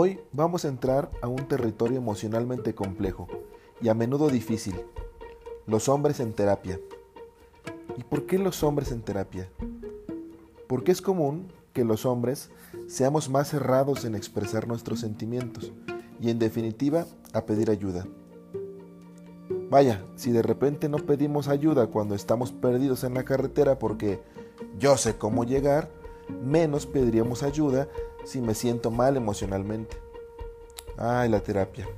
Hoy vamos a entrar a un territorio emocionalmente complejo y a menudo difícil. Los hombres en terapia. ¿Y por qué los hombres en terapia? Porque es común que los hombres seamos más cerrados en expresar nuestros sentimientos y en definitiva a pedir ayuda. Vaya, si de repente no pedimos ayuda cuando estamos perdidos en la carretera porque yo sé cómo llegar, menos pediríamos ayuda si me siento mal emocionalmente. Ay, la terapia.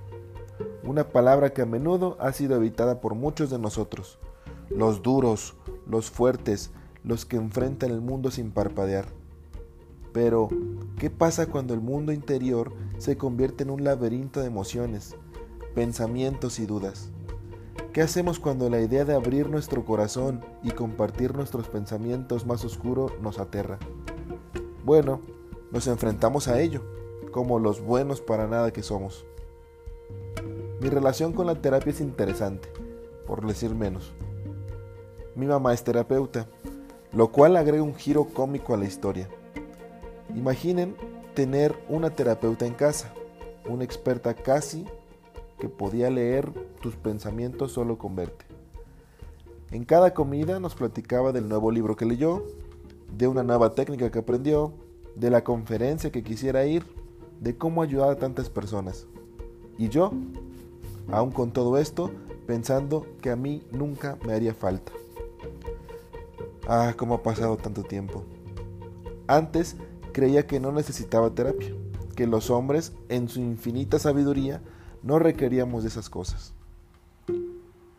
Una palabra que a menudo ha sido evitada por muchos de nosotros. Los duros, los fuertes, los que enfrentan el mundo sin parpadear. Pero, ¿qué pasa cuando el mundo interior se convierte en un laberinto de emociones, pensamientos y dudas? ¿Qué hacemos cuando la idea de abrir nuestro corazón y compartir nuestros pensamientos más oscuros nos aterra? Bueno, nos enfrentamos a ello, como los buenos para nada que somos. Mi relación con la terapia es interesante, por decir menos. Mi mamá es terapeuta, lo cual agrega un giro cómico a la historia. Imaginen tener una terapeuta en casa, una experta casi que podía leer tus pensamientos solo con verte. En cada comida nos platicaba del nuevo libro que leyó, de una nueva técnica que aprendió, de la conferencia que quisiera ir, de cómo ayudar a tantas personas. Y yo, aún con todo esto, pensando que a mí nunca me haría falta. Ah, cómo ha pasado tanto tiempo. Antes creía que no necesitaba terapia, que los hombres, en su infinita sabiduría, no requeríamos de esas cosas.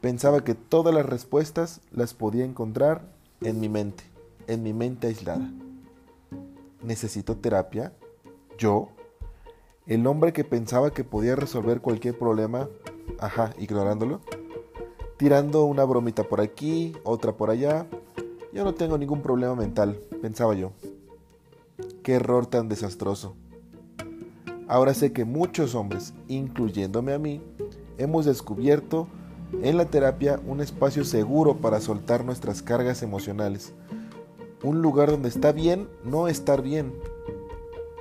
Pensaba que todas las respuestas las podía encontrar en mi mente, en mi mente aislada necesito terapia? ¿Yo? ¿El hombre que pensaba que podía resolver cualquier problema, ajá, ignorándolo? Tirando una bromita por aquí, otra por allá. Yo no tengo ningún problema mental, pensaba yo. Qué error tan desastroso. Ahora sé que muchos hombres, incluyéndome a mí, hemos descubierto en la terapia un espacio seguro para soltar nuestras cargas emocionales, un lugar donde está bien no estar bien.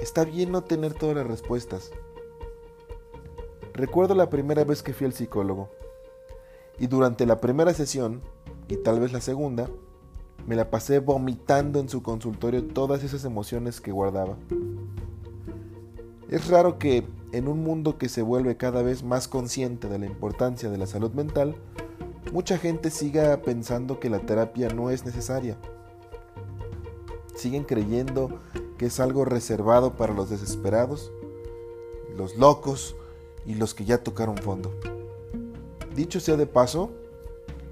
Está bien no tener todas las respuestas. Recuerdo la primera vez que fui al psicólogo. Y durante la primera sesión, y tal vez la segunda, me la pasé vomitando en su consultorio todas esas emociones que guardaba. Es raro que en un mundo que se vuelve cada vez más consciente de la importancia de la salud mental, mucha gente siga pensando que la terapia no es necesaria siguen creyendo que es algo reservado para los desesperados, los locos y los que ya tocaron fondo. Dicho sea de paso,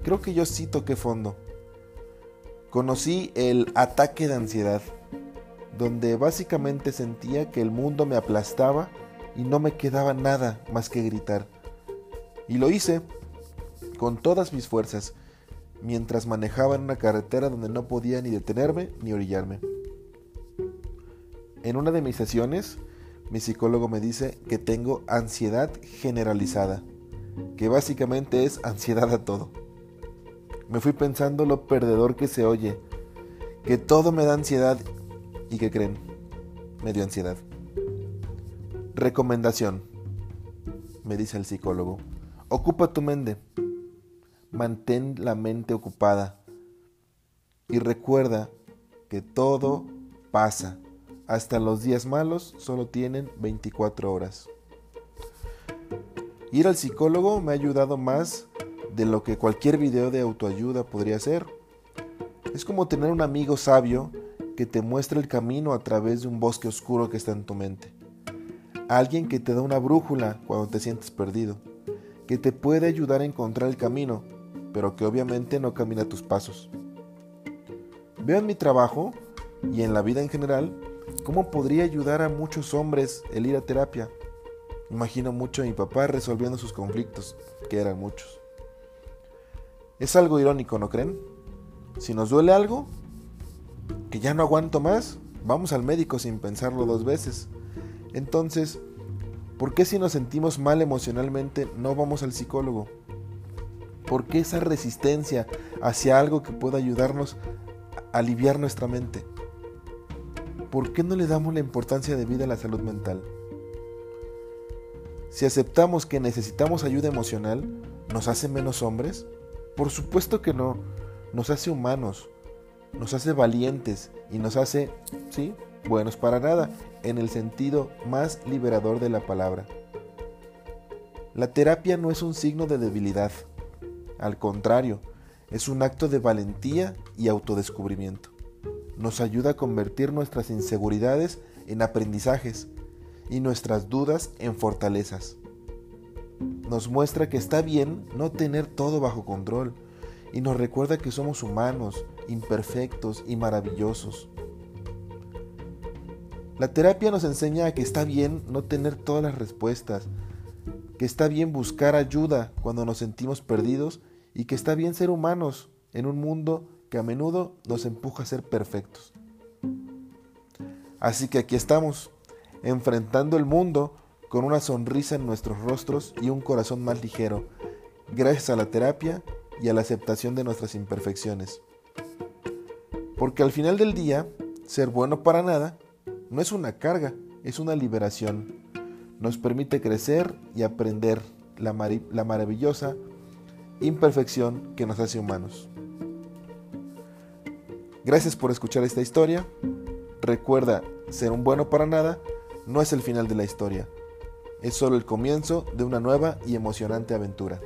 creo que yo sí toqué fondo. Conocí el ataque de ansiedad, donde básicamente sentía que el mundo me aplastaba y no me quedaba nada más que gritar. Y lo hice con todas mis fuerzas, mientras manejaba en una carretera donde no podía ni detenerme ni orillarme. En una de mis sesiones, mi psicólogo me dice que tengo ansiedad generalizada, que básicamente es ansiedad a todo. Me fui pensando lo perdedor que se oye, que todo me da ansiedad y que creen, me dio ansiedad. Recomendación, me dice el psicólogo, ocupa tu mente mantén la mente ocupada y recuerda que todo pasa. Hasta los días malos solo tienen 24 horas. Ir al psicólogo me ha ayudado más de lo que cualquier video de autoayuda podría hacer. Es como tener un amigo sabio que te muestra el camino a través de un bosque oscuro que está en tu mente. Alguien que te da una brújula cuando te sientes perdido, que te puede ayudar a encontrar el camino pero que obviamente no camina tus pasos. Veo en mi trabajo y en la vida en general cómo podría ayudar a muchos hombres el ir a terapia. Imagino mucho a mi papá resolviendo sus conflictos, que eran muchos. Es algo irónico, ¿no creen? Si nos duele algo, que ya no aguanto más, vamos al médico sin pensarlo dos veces. Entonces, ¿por qué si nos sentimos mal emocionalmente no vamos al psicólogo? ¿Por qué esa resistencia hacia algo que pueda ayudarnos a aliviar nuestra mente? ¿Por qué no le damos la importancia de vida a la salud mental? Si aceptamos que necesitamos ayuda emocional, ¿nos hace menos hombres? Por supuesto que no. Nos hace humanos, nos hace valientes y nos hace, sí, buenos para nada, en el sentido más liberador de la palabra. La terapia no es un signo de debilidad, al contrario, es un acto de valentía y autodescubrimiento. Nos ayuda a convertir nuestras inseguridades en aprendizajes y nuestras dudas en fortalezas. Nos muestra que está bien no tener todo bajo control y nos recuerda que somos humanos, imperfectos y maravillosos. La terapia nos enseña que está bien no tener todas las respuestas, que está bien buscar ayuda cuando nos sentimos perdidos y que está bien ser humanos en un mundo que a menudo nos empuja a ser perfectos. Así que aquí estamos, enfrentando el mundo con una sonrisa en nuestros rostros y un corazón más ligero, gracias a la terapia y a la aceptación de nuestras imperfecciones. Porque al final del día, ser bueno para nada no es una carga, es una liberación. Nos permite crecer y aprender la, la maravillosa imperfección que nos hace humanos. Gracias por escuchar esta historia. Recuerda, ser un bueno para nada no es el final de la historia, es solo el comienzo de una nueva y emocionante aventura.